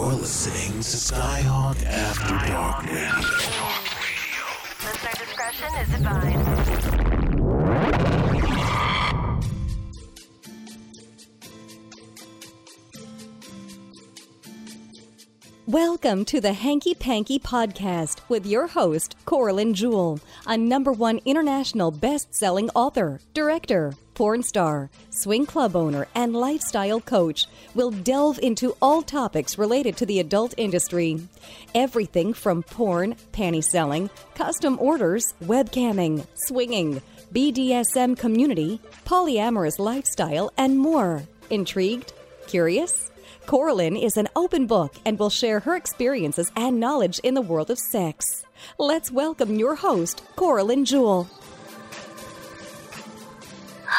You're listening to Skyhawk After Dark Radio. Listener discretion is advised. Welcome to the Hankie Pankie Podcast with your host, Coralyn Jewell, a number one international best selling author, director, porn star, swing club owner, and lifestyle coach. will delve into all topics related to the adult industry. Everything from porn, panty selling, custom orders, webcamming, swinging, BDSM community, polyamorous lifestyle, and more. Intrigued? Curious? Coralyn is an open book and will share her experiences and knowledge in the world of sex. Let's welcome your host, Coralyn Jewell.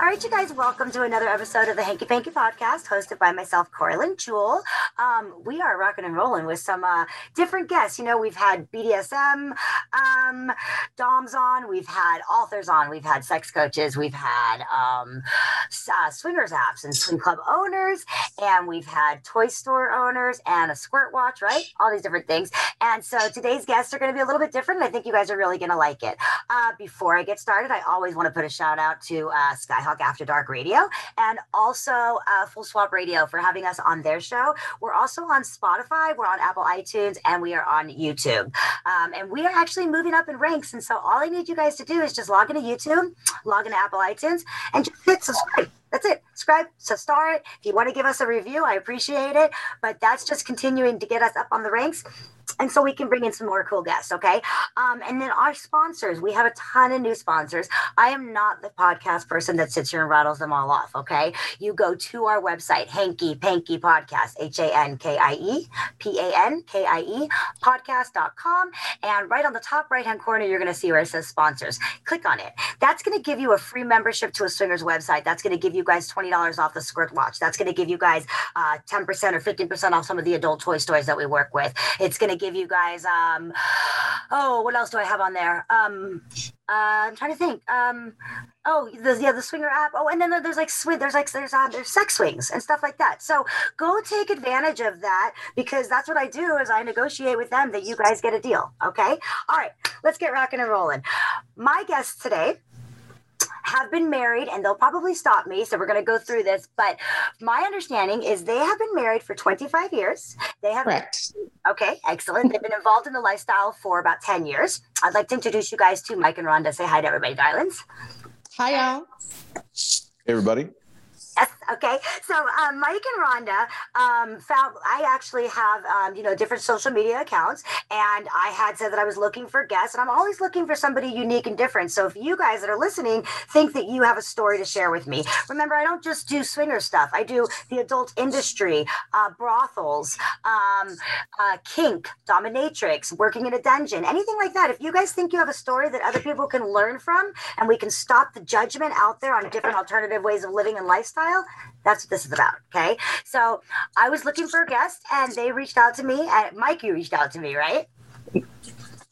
All right, you guys, welcome to another episode of the Hankie Pankie Podcast, hosted by myself, Coralyn Jewell. Um, we are rocking and rolling with some uh, different guests. You know, we've had BDSM um, DOMs on, we've had authors on, we've had sex coaches, we've had um, uh, swingers apps and swing club owners, and we've had toy store owners and a squirt watch, right? All these different things. And so today's guests are going to be a little bit different. And I think you guys are really going to like it. Uh, before I get started, I always want to put a shout out to uh, Skyhawk After Dark Radio and also uh, Full Swap Radio for having us on their show. We're also on Spotify, we're on Apple iTunes, and we are on YouTube. Um, and we are actually moving up in ranks. And so all I need you guys to do is just log into YouTube, log into Apple iTunes, and just hit subscribe. That's it. Subscribe, so star it. If you want to give us a review, I appreciate it. But that's just continuing to get us up on the ranks and so we can bring in some more cool guests okay? Um, and then our sponsors we have a ton of new sponsors. I am not the podcast person that sits here and rattles them all off okay? You go to our website hankie pankie podcast h-a-n-k-i-e p-a-n-k-i-e podcast.com and right on the top right hand corner you're going to see where it says sponsors. Click on it. That's going to give you a free membership to a swingers website. That's going to give you guys $20 off the squirt watch. That's going to give you guys uh, 10% or 15% off some of the adult toy stores that we work with. It's going to give you guys um oh what else do i have on there? Um uh, i'm trying to think. Um oh the, yeah the swinger app. Oh and then there's like swing there's like there's uh, there's sex swings and stuff like that. So go take advantage of that because that's what i do is i negotiate with them that you guys get a deal okay? All right let's get rocking and rolling my guest today have been married and they'll probably stop me so we're going to go through this but my understanding is they have been married for 25 years they have Correct. okay excellent they've been involved in the lifestyle for about 10 years i'd like to introduce you guys to mike and rhonda say hi to everybody darlings Hi, y'all. Hey, everybody. Yes. Okay. So um, Mike and Rhonda um, found. I actually have um, you know different social media accounts, and I had said that I was looking for guests, and I'm always looking for somebody unique and different. So if you guys that are listening think that you have a story to share with me, remember I don't just do swinger stuff. I do the adult industry, uh, brothels, um, uh, kink, dominatrix, working in a dungeon, anything like that. If you guys think you have a story that other people can learn from, and we can stop the judgment out there on different alternative ways of living and lifestyle, that's what this is about. Okay. So I was looking for a guest and they reached out to me. And Mike, you reached out to me, right?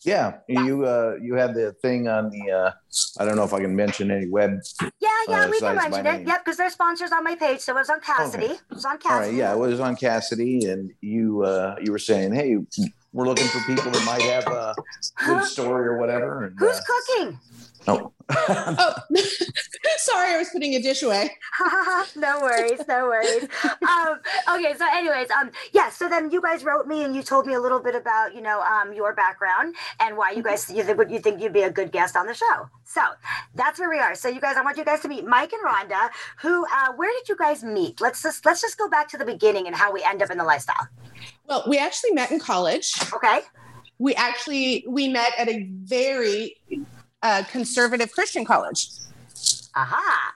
Yeah, you uh, you had the thing on the. Uh, I don't know if I can mention any web. Yeah, yeah, Uh, we can mention it. name. Yep, because they're sponsors on my page. So it was on Cassidy. Okay. It was on Cassidy. right, yeah, it was on Cassidy, and you uh, you were saying, hey, we're looking for people that might have a good story or whatever. And, Who's uh, cooking? no. Oh, sorry, I was putting a dish away. no worries, no worries. Um, okay, so anyways, um, yeah. So then you guys wrote me and you told me a little bit about you know um your background and why you guys you think you think you'd be a good guest on the show. So that's where we are. So you guys, I want you guys to meet Mike and Rhonda. Who? Uh, where did you guys meet? Let's just let's just go back to the beginning and how we end up in the lifestyle. Well, we actually met in college. Okay. We actually we met at a very uh, conservative Christian college. Aha.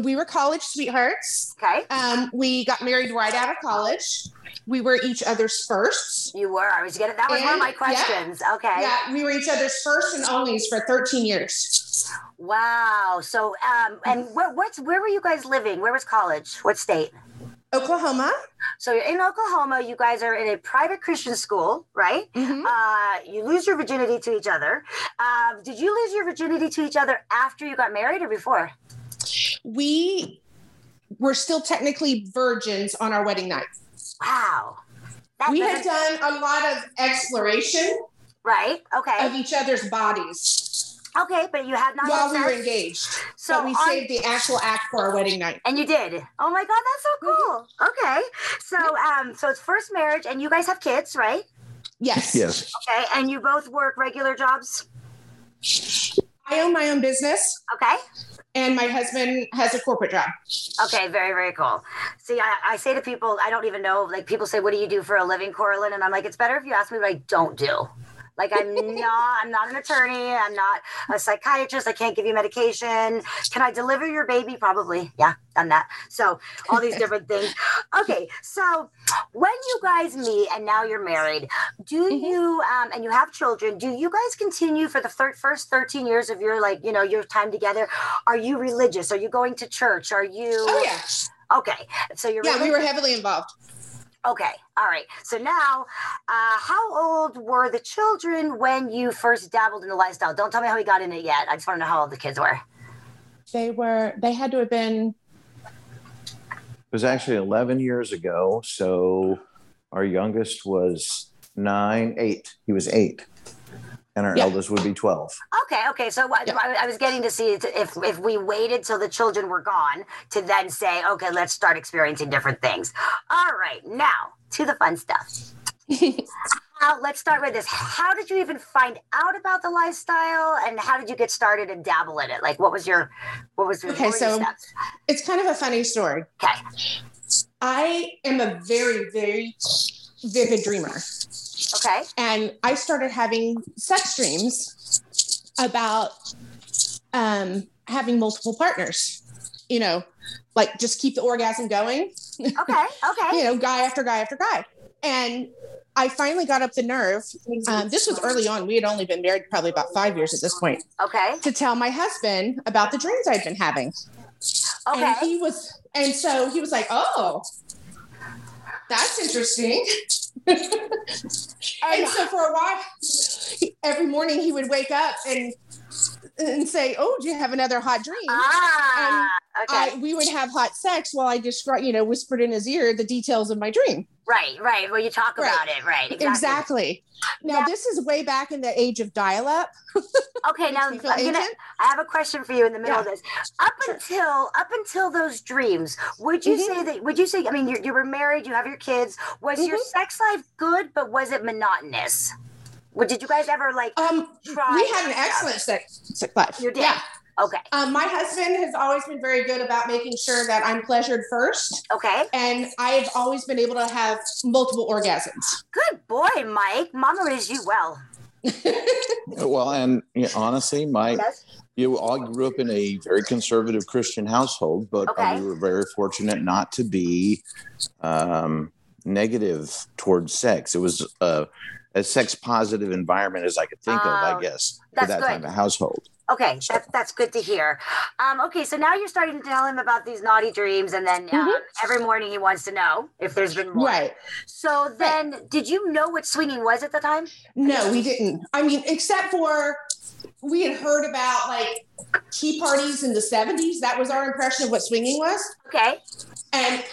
We were college sweethearts. Okay. Um, we got married right out of college. We were each other's firsts. You were. I was getting. That was one of my And- yeah. questions. Okay. Yeah, we were each other's first and onlys for 13 years. Wow. So, um, and where, what's where were you guys living? Where was college? What state? Oklahoma. So you're in Oklahoma. You guys are in a private Christian school, right? Mhm. Uh, you lose your virginity to each other. Um, did you lose your virginity to each other after you got married or before? We were still technically virgins on our wedding night. Wow. That we had done a lot of exploration right. Okay. of each other's bodies Okay, but you had not while had we were engaged. So but we on- saved the actual act for our wedding night. And you did. Oh my god, that's so cool. Okay. So um so it's first marriage and you guys have kids, right? Yes. Yes. Okay. And you both work regular jobs? I own my own business, Okay. and my husband has a corporate job. Okay, very, very cool. See, I, I say to people, I don't even know, like people say, what do you do for a living, Coralyn? And I'm like, it's better if you ask me what I don't do. Like I'm not, I'm not an attorney. I'm not a psychiatrist. I can't give you medication. Can I deliver your baby? Probably. Yeah, done that. So all these different things. Okay, so when you guys meet and now you're married, do Mhm. you um, and you have children? Do you guys continue for the thir- first 13 years of your like, you know, your time together? Are you religious? Are you going to church? Are you? Oh yeah, Okay, so you're yeah. We were heavily involved. Okay. All right. So now, uh, how old were the children when you first dabbled in the lifestyle? Don't tell me how he got in it yet. I just want to know how old the kids were. They were. They had to have been. It was actually 11 years ago. So our youngest was nine, eight. He was eight. And our Yeah. eldest would be 12. Okay. Okay. So I, Yeah. I, I was getting to see if if we waited till the children were gone to then say, okay, let's start experiencing different things. All right. Now to the fun stuff. How, uh, let's start with this. How did you even find out about the lifestyle, and how did you get started and dabble in it? Like, what was your, what was your, Okay, what were your so- steps? it's kind of a funny story. Okay. I am a very, very vivid dreamer. Okay. and I started having sex dreams about um, having multiple partners. You know, like just keep the orgasm going. Okay. Okay. You know, guy after guy after guy, and I finally got up the nerve. Um, this was early on. We had only been married probably about five years at this point. Okay. To tell my husband about the dreams I'd been having, Okay. and he was, and so he was like, "Oh, that's interesting." and so for a while, every morning he would wake up and and say, "Oh, do you have another hot dream?" Ah. Okay. I, we would have hot sex while I described, you know, whispered in his ear the details of my dream. Right. Right. Well, you talk Right. about it. Right. Exactly. Exactly. Now, Yeah. this is way back in the age of dial-up. Okay. Now I'm gonna. I have a question for you in the middle of this. Up until up until those dreams, would you Mhm. say that? Would you say? I mean, you, you were married. You have your kids. Was your Mhm. sex life good, but was it monotonous? What did you guys ever like Um, try? we had an excellent sex, sex life. You did? Yeah. Okay. Um, my husband has always been very good about making sure that I'm pleasured first, Okay. and I've always been able to have multiple orgasms. Good boy, Mike. Mama raised you well. Well, and you know, honestly, Mike, Yes. you all grew up in a very conservative Christian household, but uh, Okay. we were very fortunate not to be um, negative towards sex. It was a, a sex positive environment as I could think of, Oh, I guess, for that good. type of household. Okay, that's that's good to hear. Um, okay, so now you're starting to tell him about these naughty dreams, and then um, Mhm. every morning he wants to know if there's been more. Right. So then, did you know what swinging was at the time? No, we didn't. I mean, except for we had heard about like tea parties in the 70s. That was our impression of what swinging was. Okay. And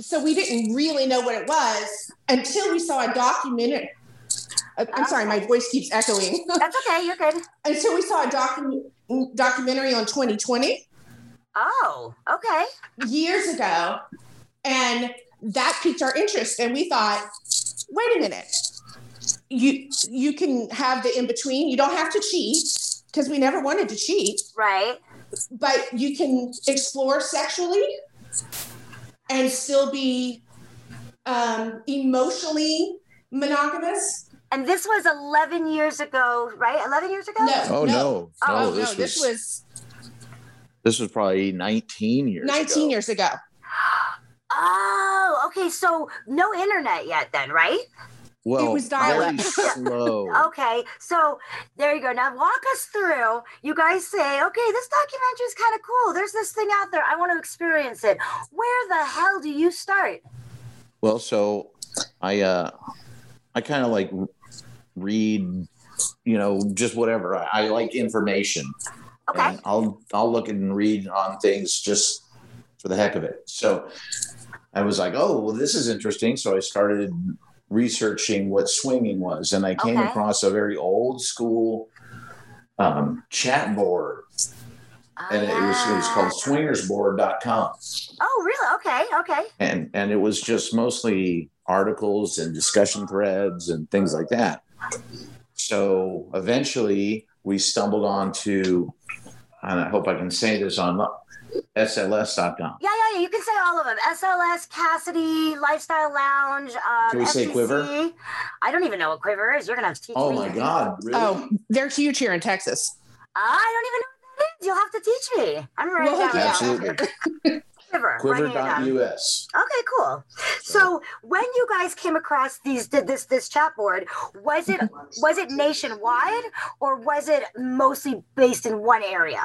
so we didn't really know what it was until we saw a documentary. I'm sorry, my voice keeps echoing. That's okay. You're good. until we saw a docu- documentary on 2020 Oh, okay. years ago. And that piqued our interest. And we thought, wait a minute. You you can have the in between. You don't have to cheat because we never wanted to cheat, Right. but you can explore sexually and still be um, emotionally monogamous. And this was 11 years ago, right? 11 years ago? No, Oh no, Oh, no, Oh, this no, this was, was this was probably 19 years 19 ago. years ago. Oh, okay. So no internet yet, then, right? Well, was very dial-up. slow. Okay, so there you go. Now walk us through. You guys say, okay, this documentary is kind of cool. There's this thing out there. I want to experience it. Where the hell do you start? Well, so I uh I kind of like read, you know, just whatever. I, I like information. Okay. And I'll I'll look and read on things just for the heck of it. So I was like, oh, well, this is interesting. So I started researching what swinging was, and I came Okay. across a very old school um, chat board, and it was it was called swingersboard.com, Oh, really? Okay, okay. and and it was just mostly articles and discussion threads and things like that. So eventually, we stumbled onto, and I hope I can say this on SLS.com. Yeah, yeah, yeah. You can say all of them. SLS, Cassidy, Lifestyle Lounge. Um, Can we say SDC. Quiver? I don't even know what Quiver is. You're gonna have to teach Oh me. my God! Really? Oh, they're huge here in Texas. I don't even know what that is. You'll have to teach me. I'm ready Well, down yeah. Absolutely. Quiver. Quiver.us. Okay, cool. So when you guys came across these did this this chat board, was it was it nationwide or was it mostly based in one area?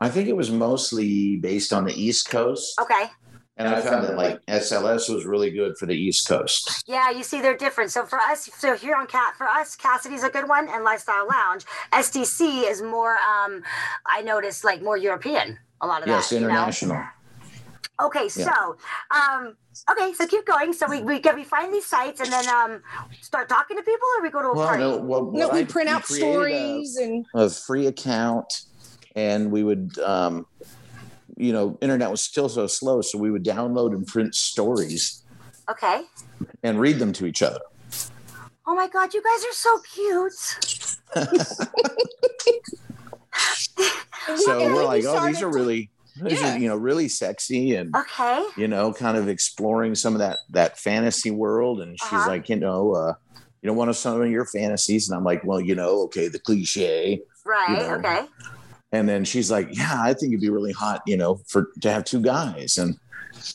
I think it was mostly based on the East Coast, Okay. and I found that like SLS was really good for the East Coast. Yeah, you see they're different. So for us, so here on Cat for us, Cassidy's a good one and Lifestyle Lounge. SDC is more um I noticed like more European. A lot of Yes, that. you know? International. Okay, Yeah. so um okay, so keep going. So we we get we find these sites and then um start talking to people or we go to a Well, party. no, what, No, we I- print out created a- stories and a free account and we would um you know internet was still so slow so we would download and print stories Okay. and read them to each other Oh my god, you guys are so cute. so and we're we like oh these started are to- really Yeah. you know really sexy and Okay. you know kind of exploring some of that that fantasy world and she's Uh-huh. like you know uh you know, one of some of your fantasies? And I'm like, well, you know, okay, the cliche. Right. You know. Okay. And then she's like, yeah, I think it'd be really hot, you know, for to have two guys. And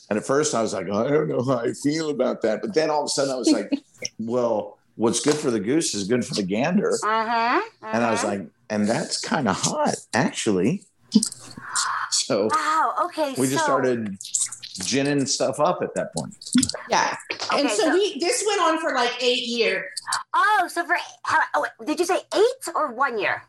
and at first I was like, I don't know how I feel about that. But then all of a sudden I was like, well, what's good for the goose is good for the gander. Mm-hmm. And I was like, and that's kind of hot, actually. So wow. Okay. we just so, started ginning stuff up at that point. Yeah. and so, so- we this went on for like eight years. Oh, so for how, oh, did you say eight or one year?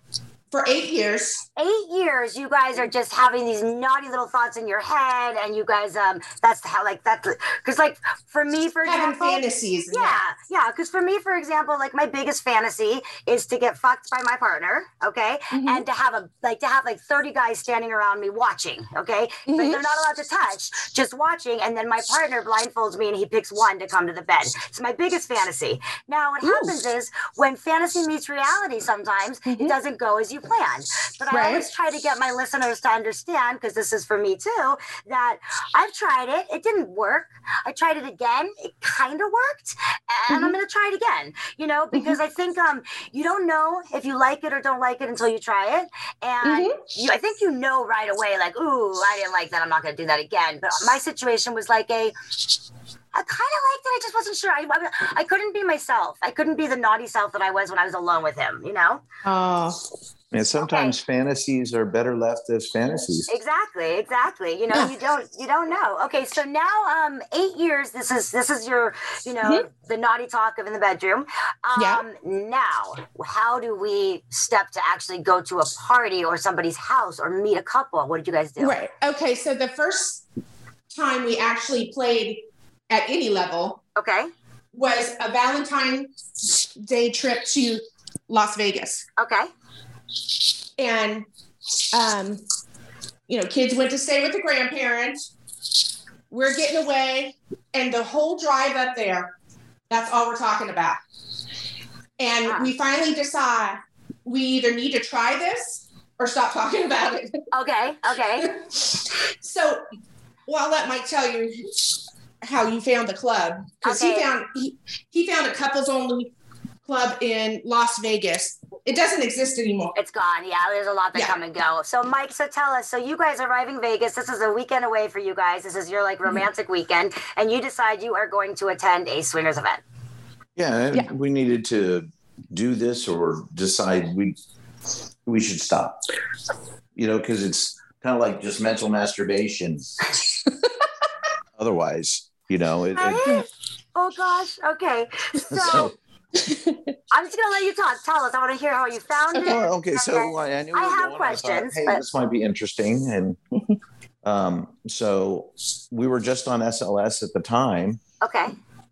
For eight years. Eight years, you guys are just having these naughty little thoughts in your head, and you guys, um, that's how like that's because like for me, for Having example, fantasies. Yeah, yeah. Because for me, for example, like my biggest fantasy is to get fucked by my partner, okay, Mhm. and to have a like to have like thirty guys standing around me watching, okay, but Mhm. they're not allowed to touch, just watching, and then my partner blindfolds me and he picks one to come to the bed. It's my biggest fantasy. Now, what Ooh. happens is when fantasy meets reality, sometimes it Mhm. doesn't go as you planned. But I always try to get my listeners to understand, because this is for me too, that I've tried it. It didn't work. I tried it again. It kind of worked, and I'm Mhm. going to try it again. You know, because I think um you don't know if you like it or don't like it until you try it, and Mhm. you, I think you know right away, like, ooh, I didn't like that. I'm not going to do that again. But my situation was like a. I kind of liked it. I just wasn't sure. I, I, I couldn't be myself. I couldn't be the naughty self that I was when I was alone with him. You know. Oh. And sometimes fantasies are better left as fantasies. Exactly, exactly. You know, Yeah. you don't you don't know. Okay, so now um eight years, this is this is your, you know, the naughty talk of in the bedroom. Um Yeah. now, how do we step to actually go to a party or somebody's house or meet a couple? What did you guys do? Right. Okay. So the first time we actually played at any level Okay. was a Valentine's Day trip to Las Vegas. Okay. And um, you know, kids went to stay with the grandparents. We're getting away, and the whole drive up there, that's all we're talking about. And Ah. we finally decide we either need to try this or stop talking about it. Okay. Okay. So, well, I'll let Mike tell you how you found the club because he found he, he found a couples only club in Las Vegas. It doesn't exist anymore. It's gone. Yeah, there's a lot that Yeah. come and go. So, Mike, so tell us. So, you guys are arriving Vegas. This is a weekend away for you guys. This is your like Mm-hmm. romantic weekend, and you decide you are going to attend a swingers event. Yeah, Yeah. we needed to do this or decide we we should stop. You know, because it's kind of like just mental masturbation. Otherwise, you know, it, it Oh gosh. Okay. So so I'm just gonna let you talk. Tell us. I want to hear how you found it. Oh, okay. So. I, I knew I have questions, thought, hey, but- this might be interesting, and Um, so we were just on SLS at the time, Okay.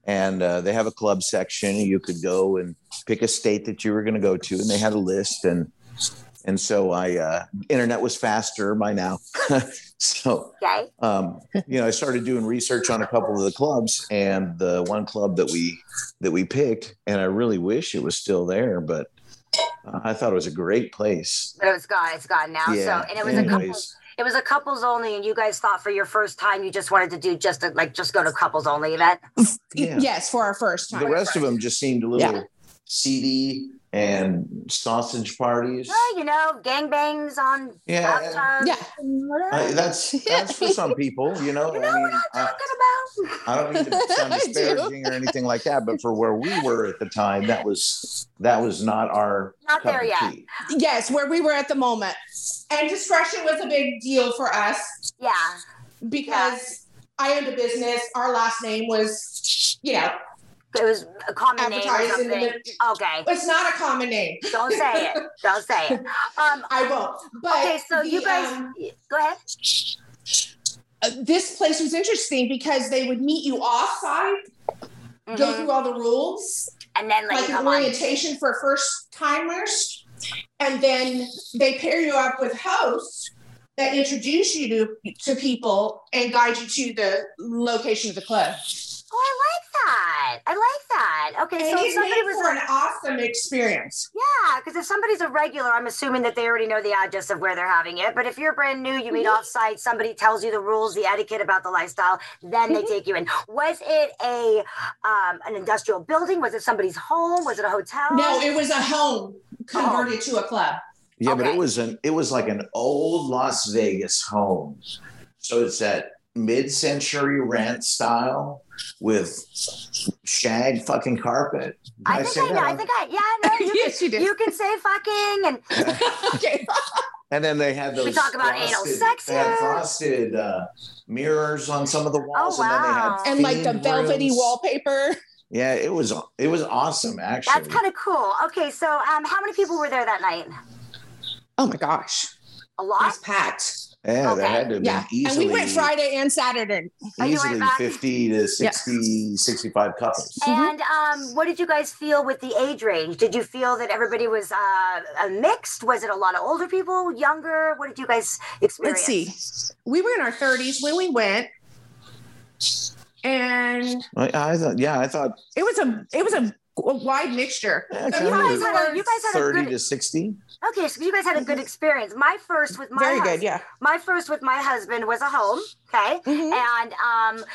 and uh, they have a club section. You could go and pick a state that you were going to go to, and they had a list. And and so I, uh, internet was faster by now. so um, you know, I started doing research on a couple of the clubs, and the one club that we that we picked, and I really wish it was still there, but uh, I thought it was a great place. But it was gone. It's gone now. Yeah. So and it was a couple. It was a couples only, and you guys thought for your first time you just wanted to do just a, like just go to couples only event. Yeah. Yes, for our first time. The rest of them just seemed a little Yeah. seedy and sausage parties. Well, you know, gangbangs on Yeah. Yeah. I, that's that's for some people, you know. you know I mean, what I'm I, talking about? I don't mean to sound disparaging or anything like that, but for where we were at the time, that was that was not our Not cup there of yet. tea. Yes, where we were at the moment. And discretion was a big deal for us Yeah. because I owned a business. Our last name was, you know, It was a common name the. Okay. It's not a common name. Don't say it. Don't say it. Um, I won't. But okay, so you guys, um, go ahead. uh, this place was interesting because they would meet you off site, go through all the rules, And then like, like an come on. orientation for first timers, and then they pair you up with hosts that introduce you to to people and guide you to the location of the club. Oh, I like that. I like that. Okay, And so if it somebody was for a, an awesome experience. yeah, because if somebody's a regular, I'm assuming that they already know the address of where they're having it. But if you're brand new, you meet Mhm. off site, somebody tells you the rules, the etiquette about the lifestyle, then they Mhm. take you in. Was it a um, an industrial building? Was it somebody's home? Was it a hotel? No, it was a home converted to a club. Yeah, but it was an it was like an old Las Vegas home. So it's that mid-century rent style with shag fucking carpet. Did I think I know. that? I think I yeah. No, you yes, you can, did. you can say fucking and okay. and then they had those. We talk about anal frosted- sex here. frosted uh, mirrors on some of the walls, Oh, and then they had And like the velvety rooms. wallpaper. Yeah, it was it was awesome actually. that's kind of cool. Okay, so um, how many people were there that night? Oh my gosh. A It lot. was packed. Yeah, there okay. had to have been Yeah. easily and we went Friday and Saturday. You went easily 50 to 60 65 couples. And um, what did you guys feel with the age range? Did you feel that everybody was uh, mixed? Was it a lot of older people, younger? What did you guys experience? Let's see. We were in our 30s when we went. And I, I thought yeah, I thought it was a it was a, a wide mixture. yeah, So you guys had a- you guys had a 30 good- to 60. Okay, so you guys had a good mm-hmm. experience. My first with my Very hus- good, yeah. My first with my husband was a home. Okay, Mhm. and um,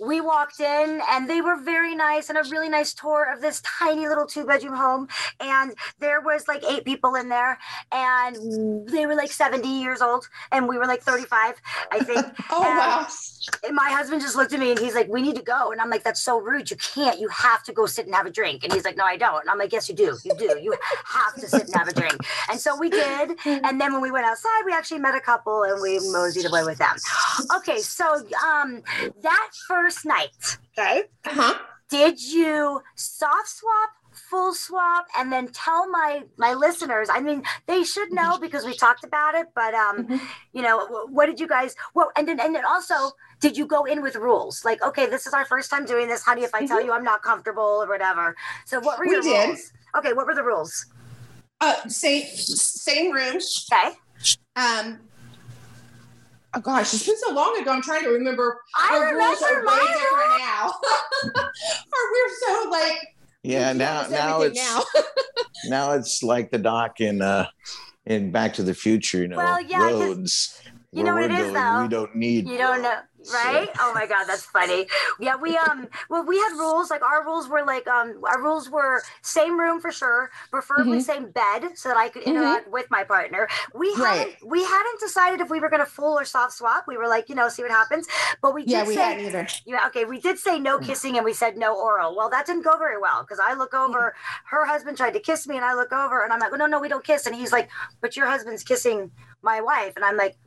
we walked in, and they were very nice, and a really nice tour of this tiny little two bedroom home. And there was like eight people in there, and they were like seventy years old, and we were like thirty five, I think. Oh And- wow. And my husband just looked at me and he's like, "We need to go." And I'm like, "That's so rude. You can't. You have to go sit and have a drink." And he's like, "No, I don't." And I'm like, "Yes, you do. You do. You have to sit and have a drink." And so we did. And then when we went outside, we actually met a couple and we moseyed away with them. Okay, so um, that first night, okay, Uh-huh. did you soft swap? full swap and then tell my my listeners i mean they should know because we talked about it but um Mhm. you know what did you guys well and then and then also did you go in with rules like okay this is our first time doing this honey if i tell you i'm not comfortable or whatever so what were We your did. rules okay what were the rules Uh same same room. okay Um Oh gosh, it's been so long ago. I'm trying to remember. i Our rules are remember way my different now. or we're so like Yeah, now now it's now. now it's like the doc in uh in Back to the Future, you know, Well, yeah, 'cause roads. you know where what we're it is, going, though? We don't need You don't know, roads. Right? Oh my god, that's funny. Yeah, we um, well, we had rules. Like our rules were like um, our rules were same room for sure, preferably Mhm. same bed, so that I could Mhm. interact with my partner. We Right. hadn't we hadn't decided if we were gonna full or soft swap. We were like, you know, see what happens. But we did Yeah, we say, hadn't either. yeah, okay, we did say no kissing and we said no oral. Well, that didn't go very well because I look over, her husband tried to kiss me, and I look over and I'm like, no, no, we don't kiss. And he's like, but your husband's kissing my wife. And I'm like,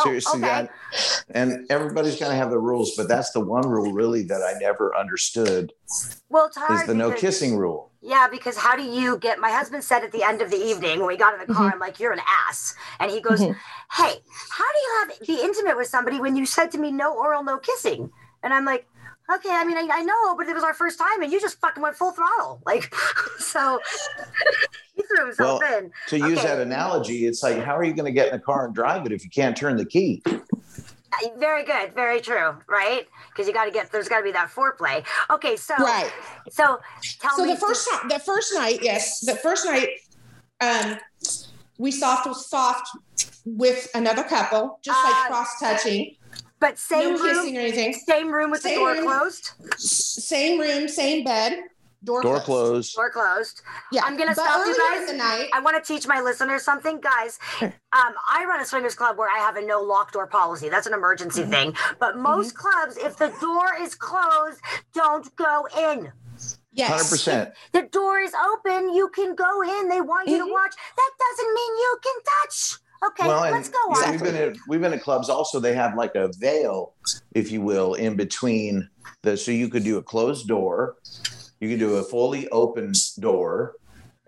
Oh, Seriously, okay. that, and everybody's going to have the rules, but that's the one rule really that I never understood Well, is the no because- kissing rule. Yeah, because how do you get? My husband said at the end of the evening when we got in the car, Mm-hmm. I'm like, "You're an ass," and he goes, "Hey, how do you have be intimate with somebody when you said to me no oral, no kissing?" And I'm like, "Okay, I mean, I, I know, but it was our first time, and you just fucking went full throttle, like." so he threw himself Well, in. To use Okay. that analogy, it's like, how are you going to get in the car and drive it if you can't turn the key? Uh, Very good, very true, right? Because you got to get there's got to be that foreplay. Okay, so Right. so tell So me the first time, the first night, yes, the first night, um, we soft soft with another couple, just Uh, like cross touching, but same no room, kissing or anything. same room with the door room. closed. Same room, same bed, door, Door closed. closed. Door closed. Yeah, I'm gonna but stop you guys. in night. I want to teach my listeners something, guys. Um, I run a swingers club where I have a no lock door policy. That's an emergency Mm-hmm. thing. But most clubs, if the door is closed, don't go in. Yes, Hundred percent. The door is open. You can go in. They want you Mhm. to watch. That doesn't mean you can touch. Okay, Well, and let's go yeah, on. we've been at we've been at clubs. Also, they have like a veil, if you will, in between the. So you could do a closed door, you could do a fully open door,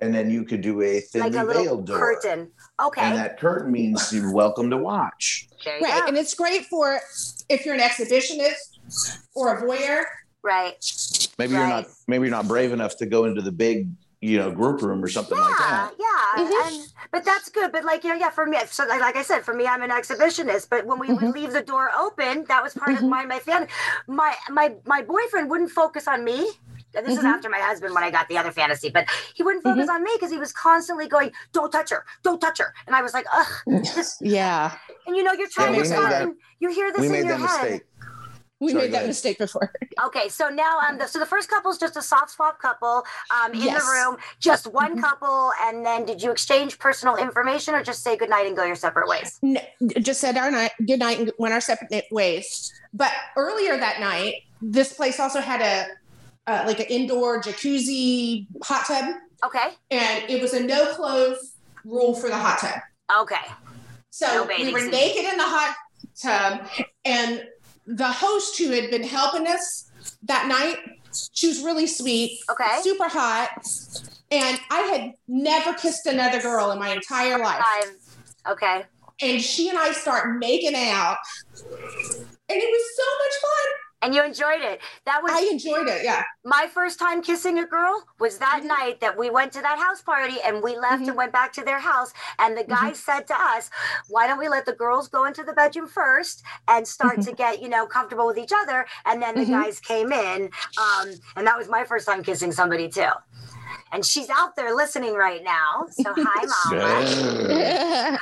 and then you could do a like thinly a little veiled door. curtain. Okay. And that curtain means you're welcome to watch. there right, go. and it's great for if you're an exhibitionist or a voyeur. right. Maybe you're not maybe you're not brave enough to go into the big, you know, group room or something Yeah, like that. yeah, Mhm. and but that's good. But like, you know, yeah, for me, so like, like I said, for me, I'm an exhibitionist. But when we would Mhm. leave the door open, that was part of Mhm. my my fan. My my my boyfriend wouldn't focus on me. And this is Mhm. after my husband when I got the other fantasy, but he wouldn't focus on me because he was constantly going, "Don't touch her, don't touch her," and I was like, "Ugh." Yeah, And you know, you're trying we to stop, and you hear this We in made your that head. mistake. We Sorry, made that mistake before. Okay, so now um, the, so the first couple is just a soft swap couple um, in Yes. the room, just one Mhm. couple, and then did you exchange personal information or just say goodnight and go your separate ways? No, just said our night, good night, and went our separate ways. But earlier that night, this place also had a uh, like an indoor jacuzzi hot tub, Okay, and it was a no clothes rule for the hot tub. okay, So No we were naked in the hot tub, and the host who had been helping us that night, she was really sweet, Okay. super hot, and I had never kissed another girl in my entire life. five. Okay, And she and I start making out, and it was so much fun. And you enjoyed it. That was I enjoyed it. Yeah. my first time kissing a girl. Was that Mhm. night that we went to that house party and we left Mhm. and went back to their house. And the guy said to us, "Why don't we let the girls go into the bedroom first and start to get you know comfortable with each other?" And then the Mhm. guys came in, um, and that was my first time kissing somebody too. And she's out there listening right now. So hi, mama. Yeah.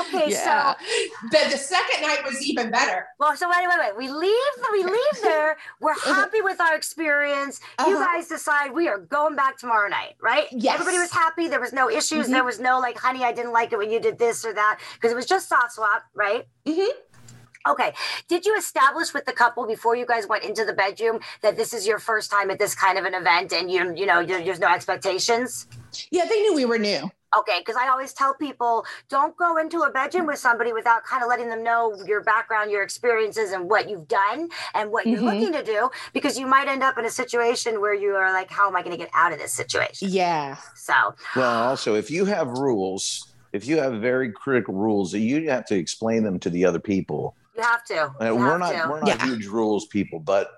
Okay, yeah. so The, the second night was even better. well, so wait, wait, wait. We leave, we leave there. We're happy with our experience. You Uh-huh. guys decide we are going back tomorrow night, right? Yes. Everybody was happy. There was no issues. Mhm. There was no like, honey, I didn't like it when you did this or that because it was just soft swap, right? Mhm. Okay. Did you establish with the couple before you guys went into the bedroom that this is your first time at this kind of an event and you you know there- there's no expectations? Yeah, they knew we were new. Okay, because I always tell people don't go into a bedroom with somebody without kind of letting them know your background, your experiences, and what you've done and what you're Mhm. looking to do, because you might end up in a situation where you are like, how am I going to get out of this situation? Yeah. So, Well, also, if you have rules, if you have very critical rules, you have to explain them to the other people. You have to. You we're have not to. we're not Yeah. huge rules people, but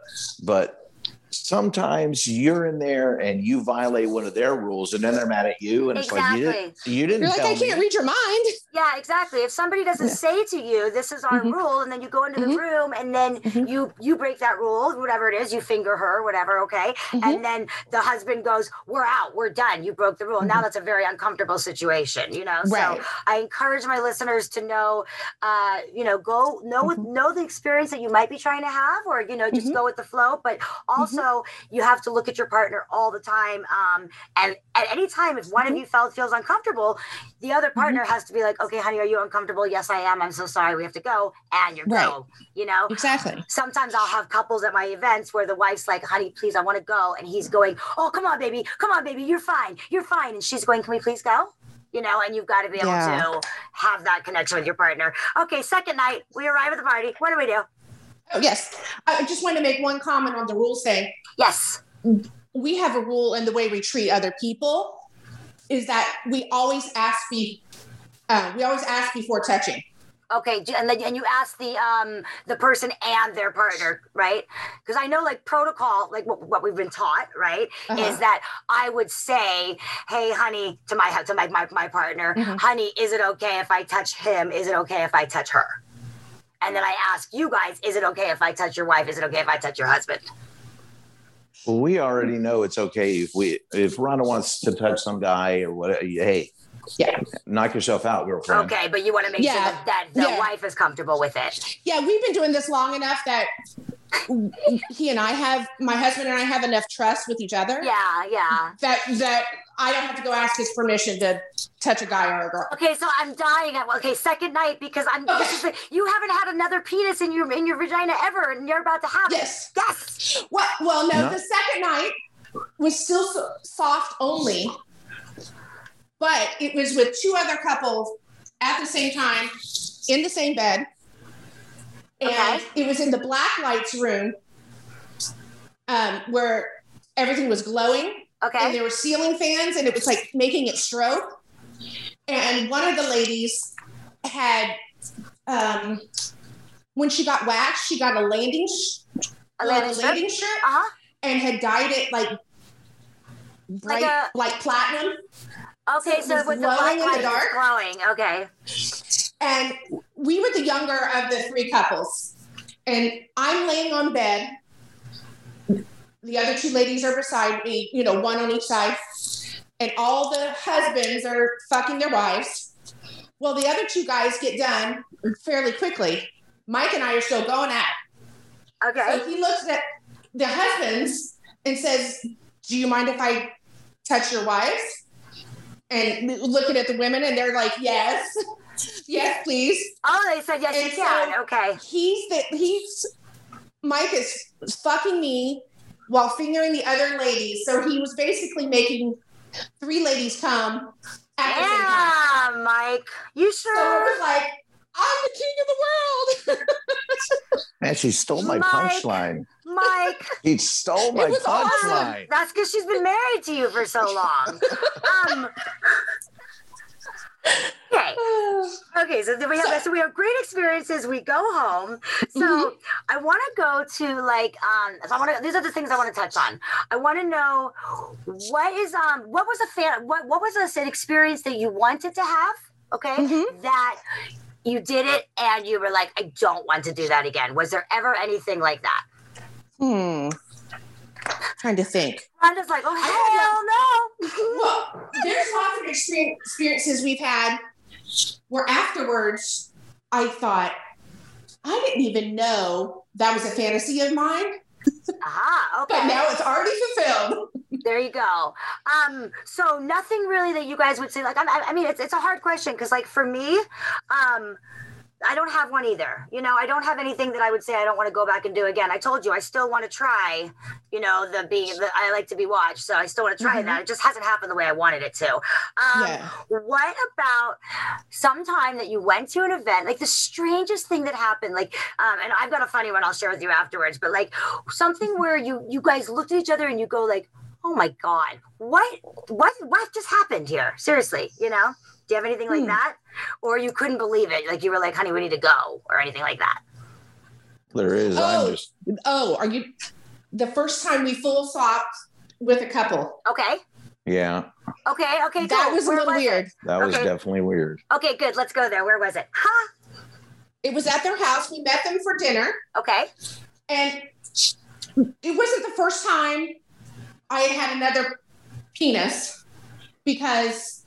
but sometimes you're in there and you violate one of their rules, and then they're mad at you, and it's like you didn't you didn't You're like, tell I can't me. read your mind. Yeah, exactly. If somebody doesn't Yeah. say to you, "This is our Mhm. rule," and then you go into the Mhm. room and then Mhm. you you break that rule, whatever it is, you finger her, whatever, okay, Mhm. and then the husband goes, "We're out, we're done. You broke the rule." Now that's a very uncomfortable situation, you know. Mm-hmm. Right. So I encourage my listeners to know, uh, you know, go know with Mm-hmm. know the experience that you might be trying to have, or you know, just go with the flow. But also, you have to look at your partner all the time, um, and at any time, if one Mm-hmm. of you felt feels uncomfortable, the other partner has to be like, "Okay, honey, are you uncomfortable? Yes, I am. I'm so sorry. We have to go." And you're Right. go. You know, Exactly. sometimes I'll have couples at my events where the wife's like, honey, please, I want to go. And he's going, oh, come on, baby. Come on, baby. You're fine. You're fine. And she's going, can we please go? you know, and you've got to be able Yeah. to have that connection with your partner. Okay, second night, we arrive at the party. What do we do? Oh, yes. I just want to make one comment on the rule saying Yes. we have a rule in the way we treat other people is that we always ask be uh, we always ask before touching. Okay, and then and you ask the um the person and their partner, right? Because I know like protocol, like what, what we've been taught, right, Uh-huh. is that I would say, "Hey, honey," to my to my my, my partner, Mhm. "Honey, is it okay if I touch him? Is it okay if I touch her?" And then I ask you guys, "Is it okay if I touch your wife? Is it okay if I touch your husband?" Well, we already know it's okay if we if Rhonda wants to touch some guy or whatever. Hey, Yeah. knock yourself out, girlfriend. Okay, but you want to make sure that, that the Yeah. wife is comfortable with it. Yeah, we've been doing this long enough that he and I have my husband and I have enough trust with each other Yeah, yeah. that that I don't have to go ask his permission to touch a guy or a girl. Okay, so I'm dying. At, okay, second night because I'm. This is you haven't had another penis in your in your vagina ever, and you're about to have Yes. it. Yes. Well, well, no, No. the second night was still so- soft only, but it was with two other couples at the same time in the same bed. And Okay. it was in the black lights room um, where everything was glowing Okay. and there were ceiling fans and it was like making it strobe. And one of the ladies had, um, when she got waxed, she got a landing, sh- A like landing a landing shirt Uh huh. and had dyed it like bright, a- like, platinum. Okay, So so, it was with the glowing in the dark? glowing. Okay. And we were the younger of the three couples. And I'm laying on bed. The other two ladies are beside me, you know, one on each side. And all the husbands are fucking their wives. Well, the other two guys get done fairly quickly. Mike and I are still going at. Okay. So he looks at the husbands and says, Do you mind if I touch your wives? And looking at the women, and they're like, Yes, yes, please. Oh, they said yes, And you so- can. Okay. He's the he's Mike is fucking me while fingering the other ladies. So he was basically making three ladies come at the same time. Yeah, Mike. You sure? So it sure? was like, I'm the king of the world. Man, she stole my Mike. punchline. Mike. He stole my was awesome. punchline. That's because she's been married to you for so long. Um. Okay. Okay, so then we have so we have great experiences. We go home. So Mm-hmm. I want to go to like um. So I want to. These are the things I want to touch on. I want to know what is um. What was a fan? What what was a, an experience that you wanted to have? Okay, Mhm. that you did it and you were like, I don't want to do that again. Was there ever anything like that? Hmm. Trying to think. I'm just like, oh hell no. Well, there's lots of exper- experiences we've had where afterwards I thought, I didn't even know that was a fantasy of mine, Aha, okay. but now it's already fulfilled. There you go. Um, so nothing really that you guys would say. Like, I'm- I, I mean, it's it's a hard question because, like, for me, um, I don't have one either. You know, I don't have anything that I would say I don't want to go back and do again. I told you I still want to try. You know, the being the I like to be watched, so I still want to try Mhm. that. It just hasn't happened the way I wanted it to. Um, Yeah. What about sometime that you went to an event, like the strangest thing that happened? Like, um, and I've got a funny one I'll share with you afterwards. But like something where you you guys looked at each other and you go like, "Oh my god, what what what just happened here?" Seriously, you know? Do you have anything like Hmm. that, or you couldn't believe it? Like you were like, "Honey, we need to go," or anything like that? There is. Oh. I'm just Oh, are you the first time we full swapped with a couple? Okay, yeah. okay, okay. That cool. was a little it? weird. That was definitely weird. Okay, good. Let's go there. Where was it? Huh? It was at their house. We met them for dinner. Okay. And it wasn't the first time I had had another penis because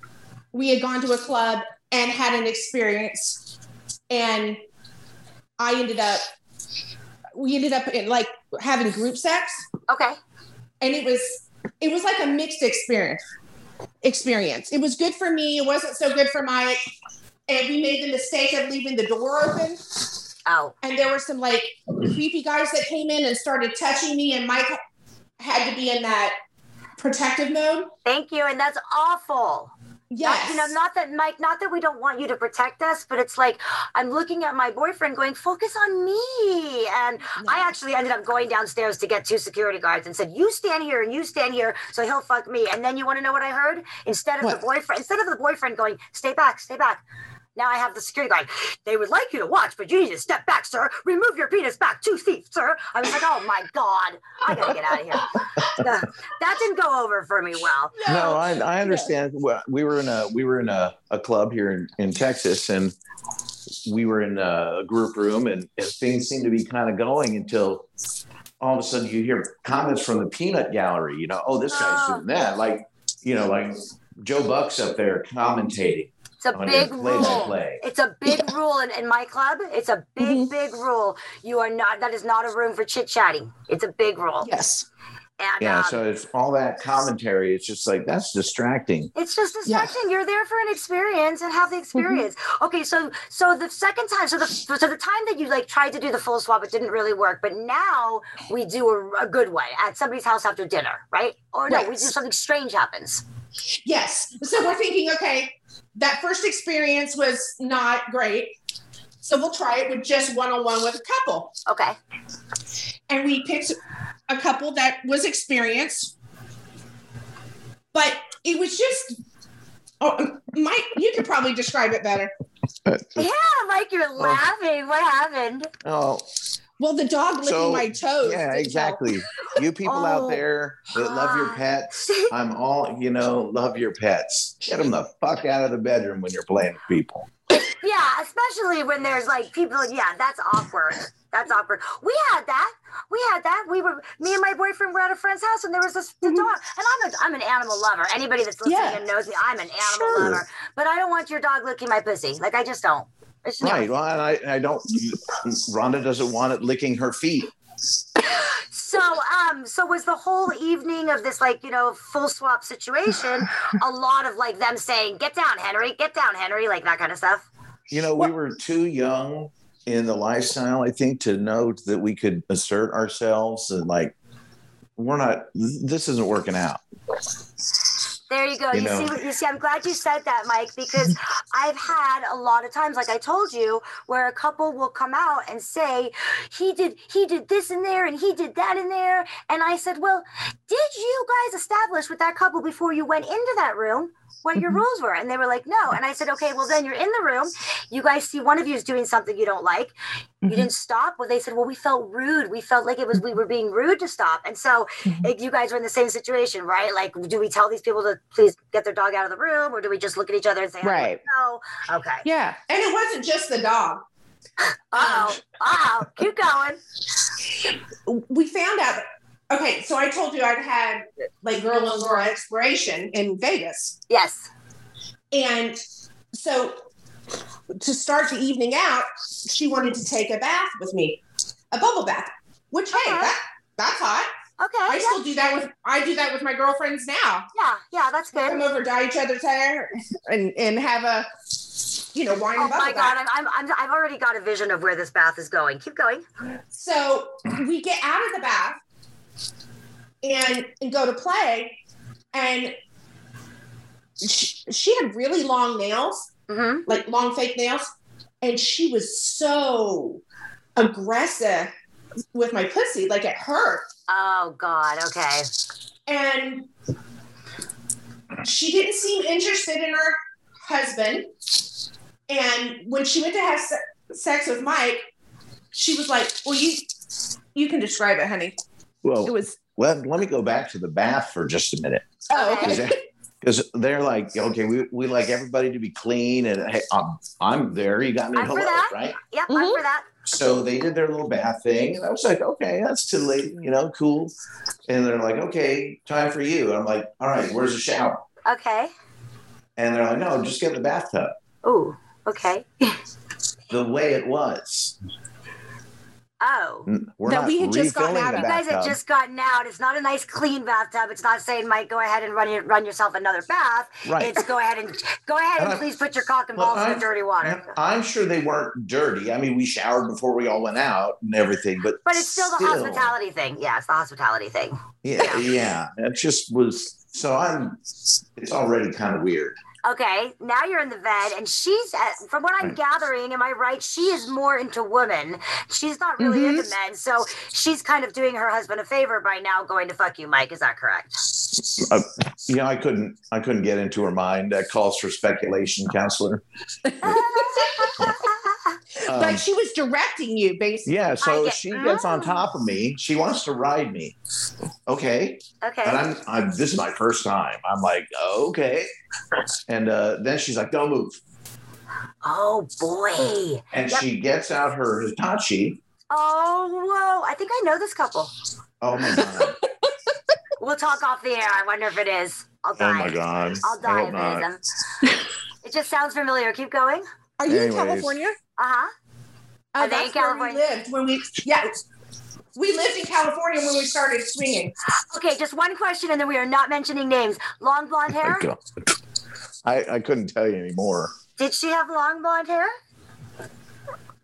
we had gone to a club and had an experience. And I ended up, we ended up in like having group sex. Okay. And it was, it was like a mixed experience. Experience. It was good for me. It wasn't so good for Mike. And we made the mistake of leaving the door open Oh, and there were some like creepy guys that came in and started touching me and mike had to be in that protective mode thank you. And that's awful. Yes. Not, you know, not that Mike, not that we don't want you to protect us, but it's like I'm looking at my boyfriend going, focus on me. And I actually ended up going downstairs to get two security guards and said, You stand here and you stand here, so he'll fuck me. And then you want to know what I heard? Instead of What? the boyfriend, instead of the boyfriend going, Stay back, stay back. Now I have the security guard. They would like you to watch, but you need to step back, sir. Remove your penis back two feet, sir. I was like, oh my God, I gotta get out of here. Uh, that didn't go over for me well. No, I, I understand. Well, We were in a we were in a, a club here in, in Texas, and we were in a group room, and, and things seemed to be kind of going until all of a sudden you hear comments from the peanut gallery. You know, oh, this guy's Oh. doing that. Like, you know, like Joe Buck's up there commentating It's a big his play by rule. play. It's a big rule in, in my club. It's a big, Mhm. big rule. You are not. That is not a room for chit chatting. It's a big rule. Yes. And Yeah, um, so it's all that commentary. It's just like that's distracting. it's just distraction. You're there for an experience and have the experience. Okay, so so the second time, so the so the time that you like tried to do the full swap, it didn't really work. But now we do a, a good way at somebody's house after dinner, right? Or no, we Right. do something strange happens. Yes. So we're thinking, okay, that first experience was not great. So we'll try it with just one on one with a couple. Okay. And we picked a couple that was experienced. But it was just, oh, Mike, you could probably describe it better. Uh, yeah, Mike, you're oh. laughing. What happened? Oh, Well, the dog licking So, my toes. yeah, didn't exactly. You people Oh. out there that love your pets, I'm all, you know, love your pets. Get them the fuck out of the bedroom when you're playing with people. Yeah, especially when there's like people. Yeah, that's awkward. That's awkward. We had that. We had that. We were me and my boyfriend were at a friend's house, and there was this the mm-hmm. dog. And I'm a, I'm an animal lover. Anybody that's listening Yeah. and knows me, I'm an animal Sure. lover. But I don't want your dog licking my pussy. Like I just don't. It's Right. Well, and I, I don't, Rhonda doesn't want it licking her feet. So um, so was the whole evening of this like you know full swap situation a lot of like them saying, "Get down, Henry. Get down, Henry," like that kind of stuff. You know, we were too young in the lifestyle, I think, to know that we could assert ourselves and like, we're not, this isn't working out. There you go. You You, know. see, you see, I'm glad you said that, Mike, because I've had a lot of times, like I told you, where a couple will come out and say, "He did, he did this in there, and he did that in there," and I said, "Well, did you guys establish with that couple before you went into that room what your rules were?" And they were like, "No," and I said, "Okay, well then you're in the room. You guys see one of you is doing something you don't like. You didn't stop." Well, they said, "Well, we felt rude. We felt like it was we were being rude to stop," and so like, you guys were in the same situation, right? Like, do we tell these people to please get their dog out of the room, or do we just look at each other and say, Right. No. Okay. Yeah. And it wasn't just the dog. Uh oh. Uh oh. Keep going. we found out okay so i told you i'd had like girl and laura exploration in vegas Yes. and so to start the evening out she wanted to take a bath with me a bubble bath which hey that, that's hot Okay. i yeah. still do that with i do that with my girlfriends now yeah. Yeah. That's good. come over dye each other's hair and and have a you know wine Oh and bubble my bath God, I'm, I'm, I'm, I've already got a vision of where this bath is going. Keep going. So we get out of the bath and, and go to play, and she, she had really long nails, Mm-hmm. like long fake nails, and she was so aggressive with my pussy, like it hurt. Oh God. Okay. And she didn't seem interested in her husband. And when she went to have se- sex with Mike, she was like, "Well, you you can describe it, honey." Well, It was well, let me go back to the bath for just a minute. oh Okay. okay. Because they're like, okay, we, we like everybody to be clean, and hey, I'm, I'm there. You got me. I'm for that. right? Yep. I'm Mhm. for that. So they did their little bath thing, and I was like, okay, that's too late, you know, cool. And they're like, okay, time for you. And I'm like, all right, where's the shower? Okay. And they're like, no, just get in the bathtub. Ooh. Okay. The way it was. Oh. We're That not we had just gotten out. You guys had just gotten out. It's not a nice clean bathtub. It's not saying, Mike, go ahead and run your, run yourself another bath. right. It's go ahead and go ahead and And please put your cock and balls in I'm- the dirty water. I'm sure they weren't dirty. I mean, we showered before we all went out and everything, but But it's still the hospitality thing. Yeah, it's the hospitality thing. Yeah, yeah. It just was. So I'm. It's already kind of weird. Okay, now you're in the bed, and she's, uh, from what I'm gathering, am I right? She is more into women. She's not really Mhm. into men. So she's kind of doing her husband a favor by now going to fuck you, Mike. Is that correct? Uh, you know, I couldn't I couldn't get into her mind. That calls for speculation, counselor. Um, but she was directing you, basically. yeah, so get- she gets on top of me. She wants to ride me. Okay. okay. And I'm, I'm this is my first time. I'm like, okay. And uh, then she's like, don't move. oh, boy. And Yep. she gets out her Hitachi. Oh, whoa. I think I know this couple. Oh my god. We'll talk off the air. I wonder if it is. I'll oh my god. I'll I die hope if it isn't. It just sounds familiar. Keep going. Are you Anyways. in California? Uh huh. Uh, Are they that's where we lived when we. Yeah, we lived in California when we started swinging. Okay, just one question, and then we are not mentioning names. Long blonde hair? Oh. I, I couldn't tell you anymore. Did she have long blonde hair?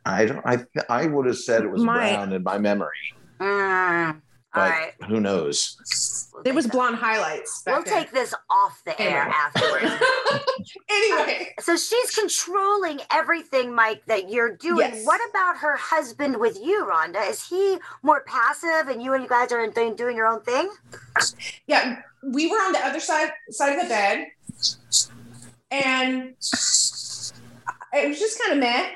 I don't. I I would have said it was My- brown in my memory, Mm, all but right. who knows? We'll There take was that. blonde highlights. We'll then. take this off the air Anyway. afterwards. Uh, anyway. so she's controlling everything, Mike, that you're doing. Yes. What about her husband with you, Rhonda? Is he more passive, and you and you guys are doing doing your own thing? Yeah, we were on the other side side of the bed, and it was just kind of meh.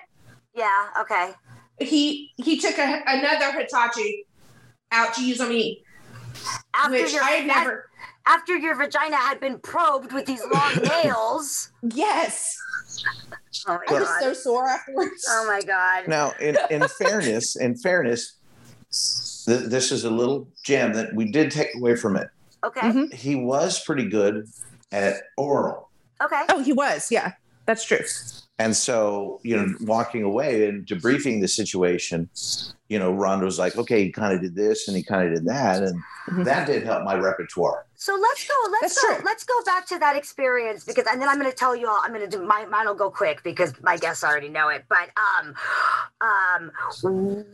Yeah. Okay. He he took a, another Hitachi out to use on me, After which your I had never. after your vagina had been probed with these long nails. Yes, Oh my I was god. so sore afterwards. oh my god. Now, in in fairness, in fairness, th- this is a little gem that we did take away from it. Okay. Mhm. He was pretty good at oral. Okay. Oh, he was. Yeah, that's true. And so, you know, walking away and debriefing the situation, you know, Rhonda was like, okay, he kind of did this and he kind of did that. And Mhm. that did help my repertoire. So let's go. Let's That's go. true. Let's go back to that experience because, and then I'm going to tell you all. I'm going to do my mine. will go quick because my guests already know it. But um, um,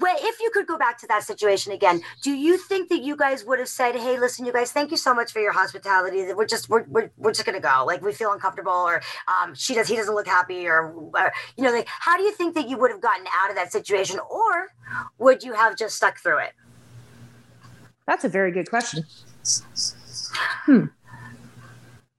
wh- if you could go back to that situation again, do you think that you guys would have said, "Hey, listen, you guys, thank you so much for your hospitality. That We're just we're, we're, we're just going to go. Like we feel uncomfortable, or um, she does he doesn't look happy, or, or you know, like how do you think that you would have gotten out of that situation, or would you have just stuck through it? That's a very good question. Hmm.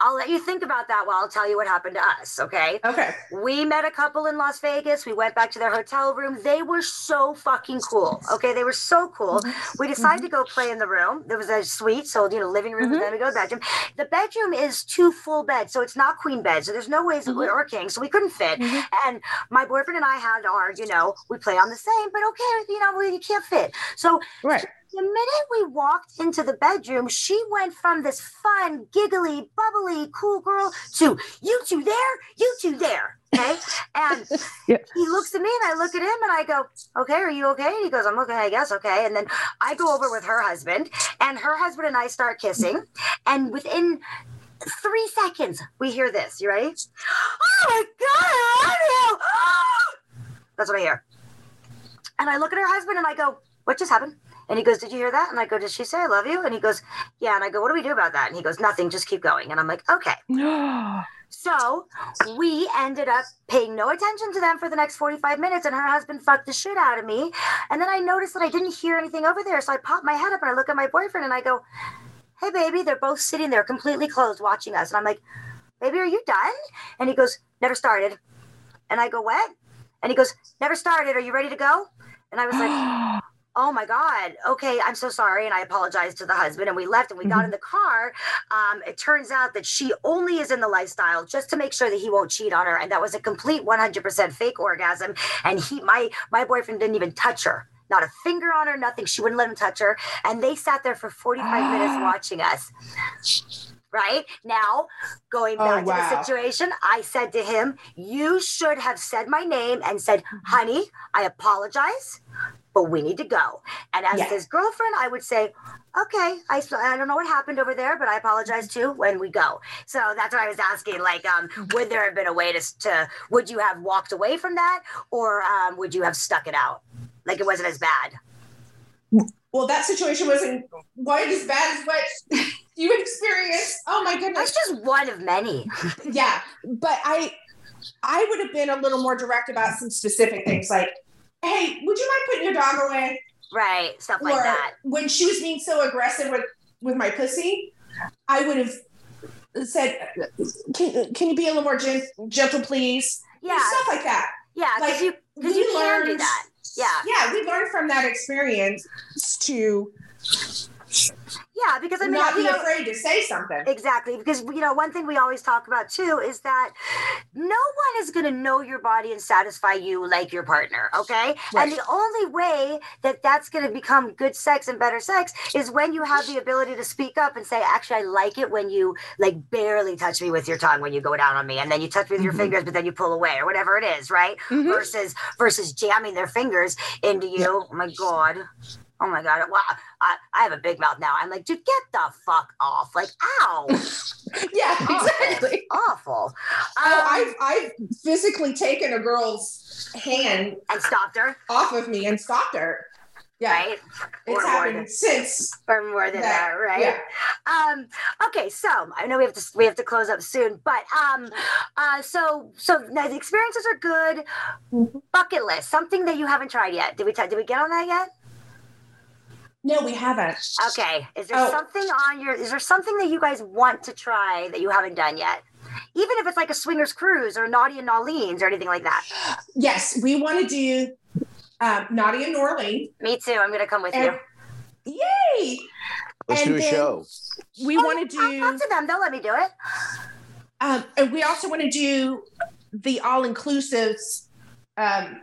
I'll let you think about that while I'll tell you what happened to us. Okay. Okay. We met a couple in Las Vegas. We went back to their hotel room. They were so fucking cool. Okay, they were so cool. Mm-hmm. We mm-hmm. decided to go play in the room. There was a suite, so you know, living room, and mm-hmm. then we go to the bedroom. The bedroom is two full beds, so it's not queen bed. So there's no ways that we're king, so we couldn't fit. And my boyfriend and I had our, you know, we play on the same, but okay, you know, we you can't fit. So Right. The minute we walked into the bedroom, she went from this fun, giggly, bubbly, cool girl to you two there, you two there. Okay. And Yeah. he looks at me and I look at him and I go, Okay, are you okay? And he goes, I'm okay, I guess, okay. And then I go over with her husband, and her husband and I start kissing. And within three seconds, we hear this. You ready? Oh my God, I love you. That's what I hear. And I look at her husband and I go, What just happened? And he goes, Did you hear that? And I go, Did she say I love you? And he goes, Yeah. And I go, What do we do about that? And he goes, Nothing, just keep going. And I'm like, Okay. So we ended up paying no attention to them for the next 45 minutes, and her husband fucked the shit out of me. And then I noticed that I didn't hear anything over there. So I pop my head up and I look at my boyfriend and I go, Hey, baby, they're both sitting there completely closed watching us. And I'm like, Baby, are you done? And he goes, Never started. And I go, What? And he goes, Never started. Are you ready to go? And I was like, oh my god okay i'm so sorry and i apologized to the husband and we left and we got in the car. Um, it turns out that she only is in the lifestyle just to make sure that he won't cheat on her and that was a complete 100% fake orgasm and he my my boyfriend didn't even touch her not a finger on her nothing she wouldn't let him touch her and they sat there for 45 minutes watching us. Right? Now going Oh, back to the situation i said to him you should have said my name and said honey i apologize but we need to go. And as Yeah. his girlfriend, I would say, okay, I, I don't know what happened over there, but I apologize too when we go. So that's what I was asking. Like, um, would there have been a way to, to would you have walked away from that or um, would you have stuck it out? Like it wasn't as bad. Well, that situation wasn't quite as bad as what you experience. Oh my goodness. That's just one of many. yeah but i i would have been a little more direct about some specific things like hey would you mind putting your dog away Right. Stuff like or that. when she was being so aggressive with with my pussy i would have said can, can you be a little more gen- gentle please Yeah. stuff like that Yeah. Because like, you, we you learned- that. Yeah. yeah we learned from that experience to Yeah. Because I mean, not you be know, afraid to say something Exactly, because you know one thing we always talk about too is that no one is going to know your body and satisfy you like your partner, okay? Right. And the only way that that's going to become good sex and better sex is when you have the ability to speak up and say, "Actually, I like it when you like barely touch me with your tongue when you go down on me, and then you touch me with your Mhm. fingers, but then you pull away or whatever it is, right?" Mhm. Versus versus jamming their fingers into you. Oh my god. Oh my god! Wow, I, I have a big mouth now. I'm like, dude, get the fuck off! Like, ow, yeah Awful. exactly awful. oh, Um, I've, I've physically taken a girl's hand and stopped her, off of me and stopped her. Yeah, right? it's Or happened than- since. Or more than that, right? Yeah. Um, okay, so I know we have to we have to close up soon, but um, uh, so so now the experiences are good. Bucket list, something that you haven't tried yet. Did we t- did we get on that yet? No, we haven't. Okay, is there Oh. something on your? Is there something that you guys want to try that you haven't done yet? Even if it's like a swingers cruise or Naughty in N'awlins or anything like that. Yes, we want to do um, Naughty in N'awlins. Me too. I'm gonna come with And- you. Yay! Let's And do a show. We Oh, want to I'll talk to them. They'll let me do it. Um, and we also want to do the all inclusives um,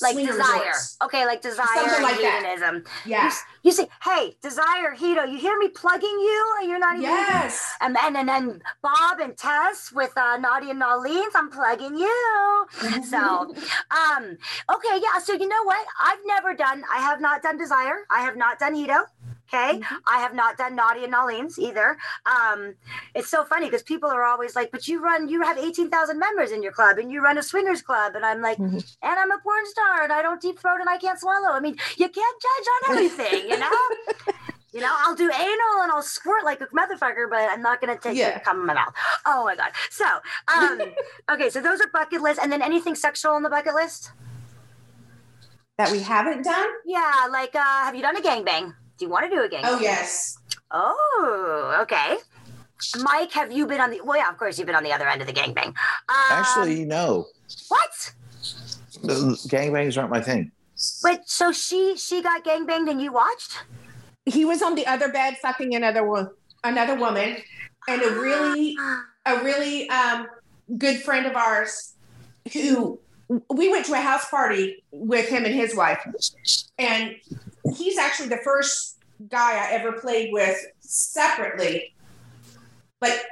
Like swinger desire. resorts. Okay, like desire Something like hedonism. You, Yeah. s- you say, hey, desire, Hedo, you hear me plugging you? And you're not even. Yes. And then, and then Bob and Tess with uh, Naughty in N'awlins, I'm plugging you. So, um, okay, yeah. So you know what? I've never done. I have not done Desire. I have not done Hedo. Okay, I have not done Naughty in N'awlins either. Um, it's so funny because people are always like, "But you run, you have eighteen thousand members in your club, and you run a swingers club," and I'm like, Mhm. "And I'm a porn star, and I don't deep throat, and I can't swallow." I mean, you can't judge on everything, you know. You know, I'll do anal and I'll squirt like a motherfucker, but I'm not gonna take Yeah. it come in my mouth. Oh my god. So, um, okay, so those are bucket lists, and then anything sexual on the bucket list? that we haven't done. Yeah, like uh, have you done a gangbang? Do you want to do a gangbang? Oh yes. Oh, okay. Mike, have you been on the? Well, yeah, of course you've been on the other end of the gangbang. Um, Actually, no. what? Gangbangs aren't my thing. But so she she got gangbanged and you watched? He was on the other bed fucking another one, another woman, and a really a really um, good friend of ours who we went to a house party with him and his wife and he's actually the first guy i ever played with separately but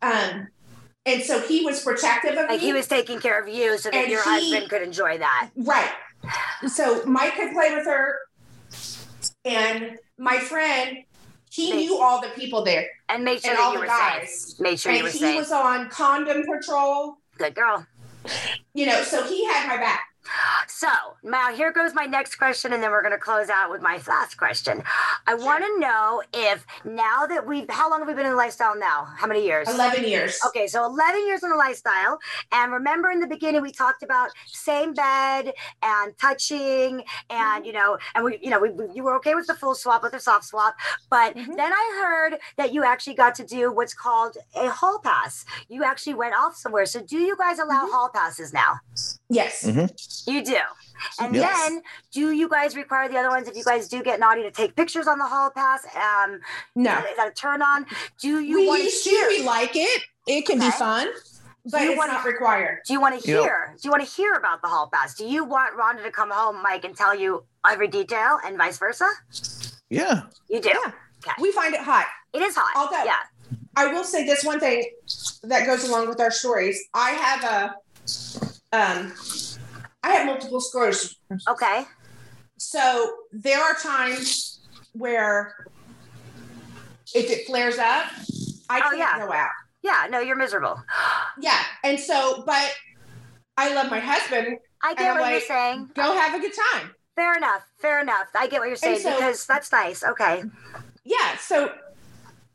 um and so he was protective of like me he was taking care of you so that And your he- husband could enjoy that. Right. So Mike could play with her, and my friend, he knew all the people there And made sure and all you the guys. safe. Make sure you and were he safe. was on condom patrol. Good girl. You know, so he had my back. So now here goes my next question, and then we're going to close out with my last question. I want to know if now that we've, how long have we been in the lifestyle now? How many years? Eleven years. Okay, so 11 years in the lifestyle. And remember in the beginning, we talked about same bed and touching, and, mm-hmm. you know, and we, you know, we, we- you were okay with the full swap, with the soft swap. But Mhm. then I heard that you actually got to do what's called a hall pass. You actually went off somewhere. So do you guys allow mm-hmm. hall passes now? Yes. Mm-hmm. You do. And Yes. then do you guys require the other ones if you guys do get naughty to take pictures on the hall pass? Um, No. is that a turn on? Do you we want to to. hear? We like it. It can Okay. be fun, but you it's wanna- not required. Do you want to You know- hear? do you want to hear about the hall pass? Do you want Rhonda to come home, Mike, and tell you every detail, and vice versa? Yeah. You do. Yeah. Okay. We find it hot. It is hot. Although- yeah. I will say this one thing that goes along with our stories. I have a, um, I have multiple sclerosis, Okay. so there are times where if it flares up, I Oh, can't yeah. go out. Yeah. No, you're miserable. Yeah, and so, but I love my husband. I get what you're saying. Go have a good time. Fair enough. Fair enough. I get what you're saying so- because that's nice. Okay. Yeah, so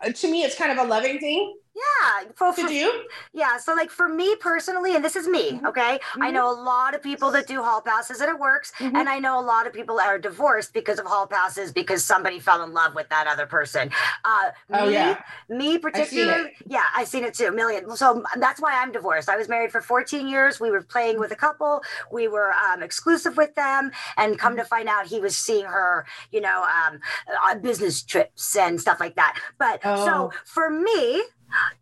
uh, to me, it's kind of a loving thing Yeah, for, for, do. yeah. So like for me personally, and this is me, Mhm. okay. I Mhm. know a lot of people that do hall passes and it works, Mhm. and I know a lot of people are divorced because of hall passes because somebody fell in love with that other person. Uh, Oh me, yeah, Me particularly, yeah, I've seen it too, a million. So that's why I'm divorced. I was married for 14 years. We were playing with a couple. We were um, exclusive with them, and come to find out, he was seeing her, you know, um, on business trips and stuff like that. But so Oh. for me.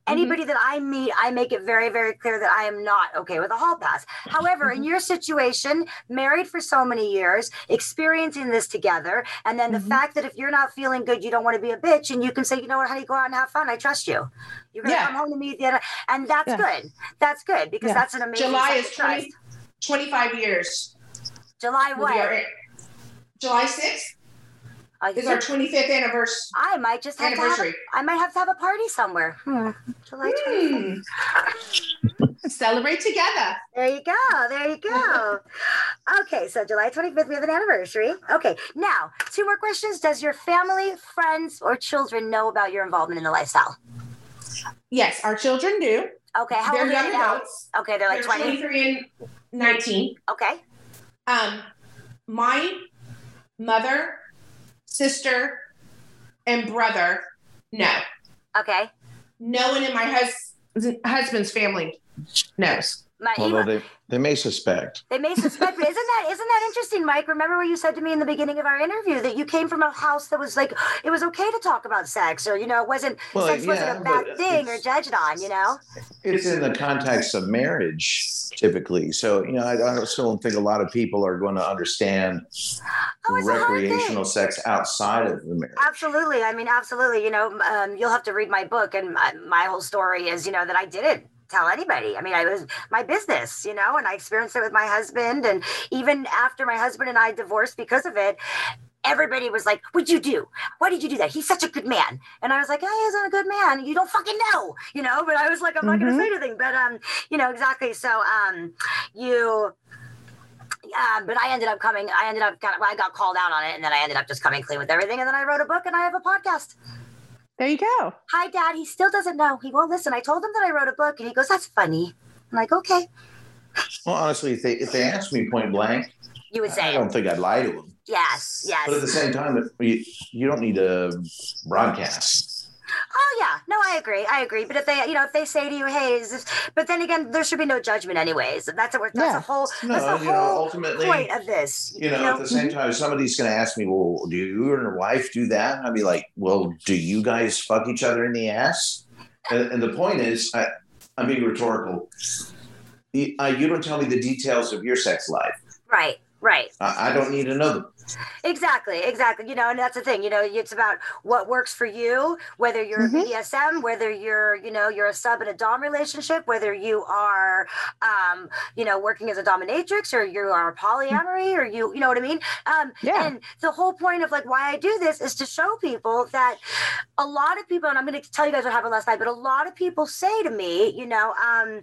Anybody that I meet, I make it very, very clear that I am not okay with a hall pass. However, in your situation, married for so many years, experiencing this together, and then the Mhm. fact that if you're not feeling good, you don't want to be a bitch, and you can say, you know what, honey, go out and have fun. I trust you. You're gonna Yeah. come home to me at the end, and that's Yeah. good. That's good because Yeah. that's an amazing. July is of 20, 25 years. July will what? July 6th I, is our 25th anniversary. I might just have to have. A, Anniversary. I might have to have a party somewhere. Hmm. July 25th. Hmm. Celebrate together. There you go. There you go. okay, so July 25th, we have an anniversary. Okay, now, two more questions. Does your family, friends, or children know about your involvement in the lifestyle? Yes, our children do. Okay, how They're old are young they now? Okay, they're like They're 20. 23 and 19. Okay, Um, my mother, sister, and brother, no. okay. No one in my hus- husband's family knows. My, Although they, they may suspect. They may suspect, but isn't that isn't that interesting, Mike? Remember what you said to me in the beginning of our interview that you came from a house that was like it was okay to talk about sex, or you know, it wasn't Well, sex yeah, wasn't a bad thing or judged on, you know? It's in the context of marriage, typically. So, you know, I, I still don't think a lot of people are going to understand Oh, it's a hard recreational sex outside of the marriage. Absolutely. I mean, absolutely. You know, um, you'll have to read my book, and my, my whole story is, you know, that I didn't tell anybody. I mean, I was my business, you know, and I experienced it with my husband, and even after my husband and I divorced because of it. Everybody was like, "What'd you do? Why did you do that? He's such a good man." And I was like, "Oh, he's not a good man. You don't fucking know, you know." But I was like, "I'm not going to say anything." But um, you know, exactly. So um, you yeah, but I ended up coming. I ended up kind of. I got called out on it, and then I ended up just coming clean with everything. And then I wrote a book, and I have a podcast. There you go. Hi, Dad. He still doesn't know. He won't listen. I told him that I wrote a book, and he goes, "That's funny." I'm like, "Okay." Well, honestly, if they if they ask me point blank, You would say, I don't think I'd lie to them. "Yes, yes. But at the same time, you, you don't need to broadcast. Oh yeah, no, I agree. I agree. But if they, you know, if they say to you, "Hey," is this? But then again, there should be no judgment, anyways. That's a that's Yeah. a whole No, that's the you know, whole ultimately, point of this. you know, at the same time, somebody's going to ask me, well, do you and your wife do that? I'd be like, well, do you guys fuck each other in the ass? And, and the point is, I, I'm being rhetorical. You, uh, you don't tell me the details of your sex life. right, right. I, I don't need another. Exactly, exactly. You know, and that's the thing. You know, it's about what works for you. Whether you're Mhm. a BDSM, whether you're, you know, you're a sub in a dom relationship, whether you are, um, you know, working as a dominatrix, or you are polyamory, or you, you know what I mean. Um, Yeah. And the whole point of like why I do this is to show people that a lot of people, and I'm going to tell you guys what happened last night, but a lot of people say to me, you know, um,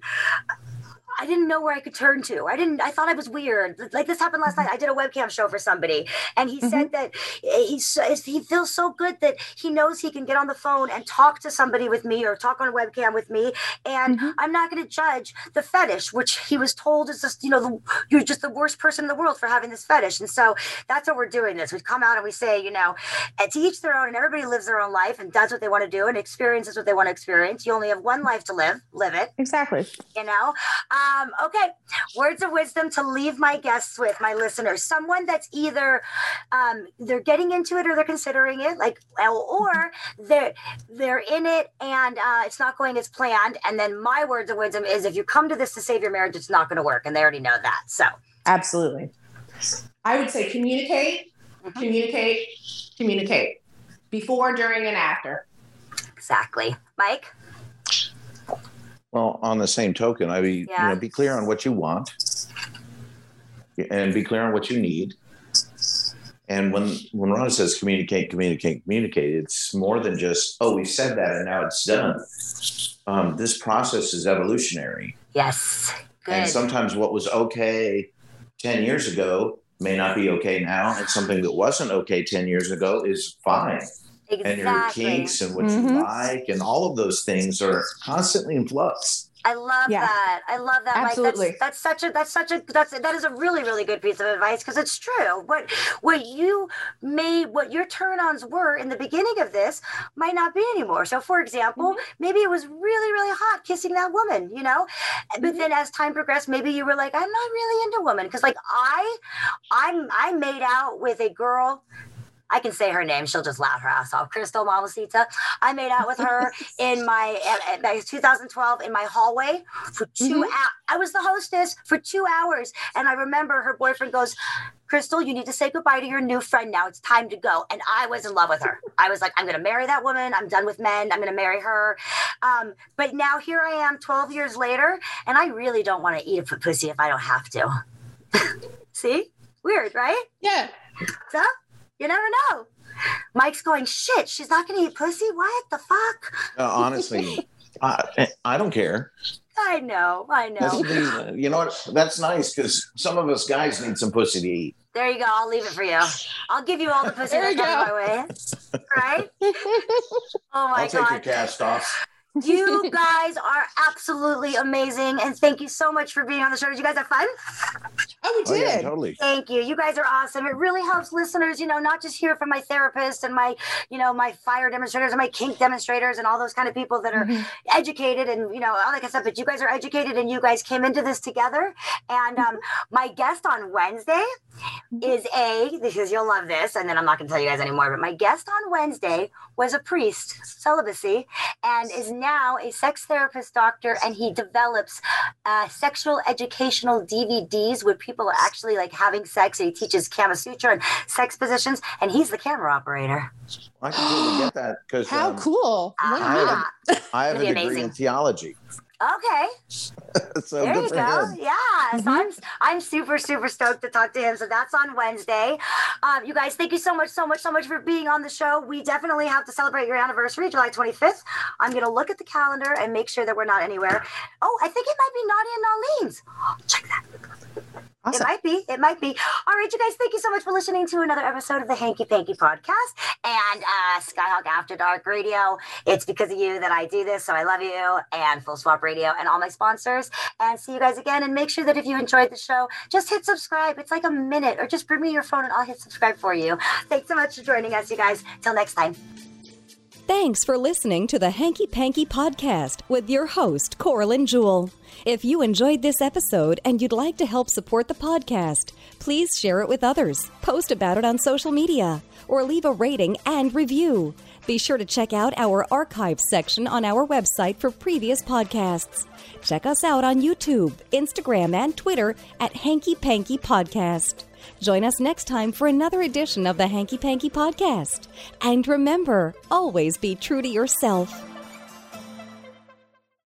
I didn't know where I could turn to. I didn't. I thought I was weird. Like this happened last mm-hmm. night. I did a webcam show for somebody, and he said mm-hmm. that eh, he's eh, he feels so good that he knows he can get on the phone and talk to somebody with me or talk on a webcam with me, and Mhm. I'm not going to judge the fetish, which he was told is just you know the, you're just the worst person in the world for having this fetish, and so that's what we're doing. This we come out and we say you know, and to each their own, and everybody lives their own life and does what they want to do and experiences what they want to experience. You only have one life to live. Live it Exactly. you know um okay words of wisdom to leave my guests with my listeners. Someone that's either um they're getting into it or they're considering it like or they're they're in it and uh it's not going as planned. And then my words of wisdom is if you come to this to save your marriage it's not going to work. And they already know that so. Absolutely. I would say communicate, Mhm. communicate, communicate before, during, and after. exactly. Mike Well, on the same token, I be Yeah. you know be clear on what you want, and be clear on what you need. And when when Ron says communicate, communicate, communicate, it's more than just oh we said that and now it's done. Um, this process is evolutionary, yes and sometimes what was okay ten years ago may not be okay now, and something that wasn't okay ten years ago is fine. Exactly. and your kinks and what Mhm. you like and all of those things are constantly in flux. I love Yeah. that. I love that. Absolutely. Like that's, that's such a that's such a that's that is a really really good piece of advice because it's true. What what you made what your turn-ons were in the beginning of this might not be anymore. So for example, Mm-hmm. maybe it was really really hot kissing that woman, you know, Mm-hmm. but then as time progressed, maybe you were like, I'm not really into women because like I I'm I made out with a girl. I can say her name. She'll just laugh her ass off. Crystal Mamacita. I made out with her in my, at 2012 in my hallway for 2 Mhm. hours. I was the hostess for two hours. And I remember her boyfriend goes, Crystal, you need to say goodbye to your new friend now. It's time to go. And I was in love with her. I was like, I'm going to marry that woman. I'm done with men. I'm going to marry her. Um, but now here I am 12 years later, and I really don't want to eat a pussy if I don't have to. See? Weird, right? Yeah. So you never know. Mike's going, shit, she's not going to eat pussy? What the fuck? Uh, honestly, I, I don't care. I know, I That's know. the- you know what? That's nice because some of us guys need some pussy to eat. There you go. I'll leave it for you. I'll give you all the pussy There that comes my way. Right? Oh my I'll take your God. cast off. You guys are absolutely amazing. And thank you so much for being on the show. Did you guys have fun? Oh, we Oh, yeah, did. totally. Thank you. You guys are awesome. It really helps listeners, you know, not just hear from my therapist and my, you know, my fire demonstrators and my kink demonstrators and all those kind of people that are Mhm. educated and, you know, all that kind of stuff. But you guys are educated and you guys came into this together. And um, my guest on Wednesday is a, because you'll love this, and then I'm not going to tell you guys anymore, but my guest on Wednesday was a priest, celibacy, and is now a sex therapist doctor. And he develops uh, sexual educational DVDs where people are actually like having sex. And he teaches Kama Sutra and sex positions, and he's the camera operator. I can totally get that because How um, cool. What a I meetup. Ah, I have a It'd be degree in theology. Okay. so there good you for go. him. Yeah. So I'm I'm super, super stoked to talk to him. So that's on Wednesday. Um, you guys, thank you so much, so much, so much for being on the show. We definitely have to celebrate your anniversary, July 25th. I'm gonna look at the calendar and make sure that we're not anywhere. Oh, I think it might be Naughty and Orleans. Check that. It might be. It might be. All right, you guys, thank you so much for listening to another episode of the Hankie Pankie podcast and uh, Skyhawk After Dark Radio. It's because of you that I do this, so I love you and Full Swap Radio and all my sponsors. And see you guys again. And make sure that if you enjoyed the show, just hit subscribe. It's like a minute, or just bring me your phone and I'll hit subscribe for you. Thanks so much for joining us, you guys. Till next time. Thanks for listening to the Hankie Pankie Podcast with your host, Coralyn Jewell. If you enjoyed this episode and you'd like to help support the podcast, please share it with others, post about it on social media, or leave a rating and review. Be sure to check out our archives section on our website for previous podcasts. Check us out on YouTube, Instagram, and Twitter at Hankie Pankie Podcast. Join us next time for another edition of the Hankie Pankie Podcast. And remember, always be true to yourself.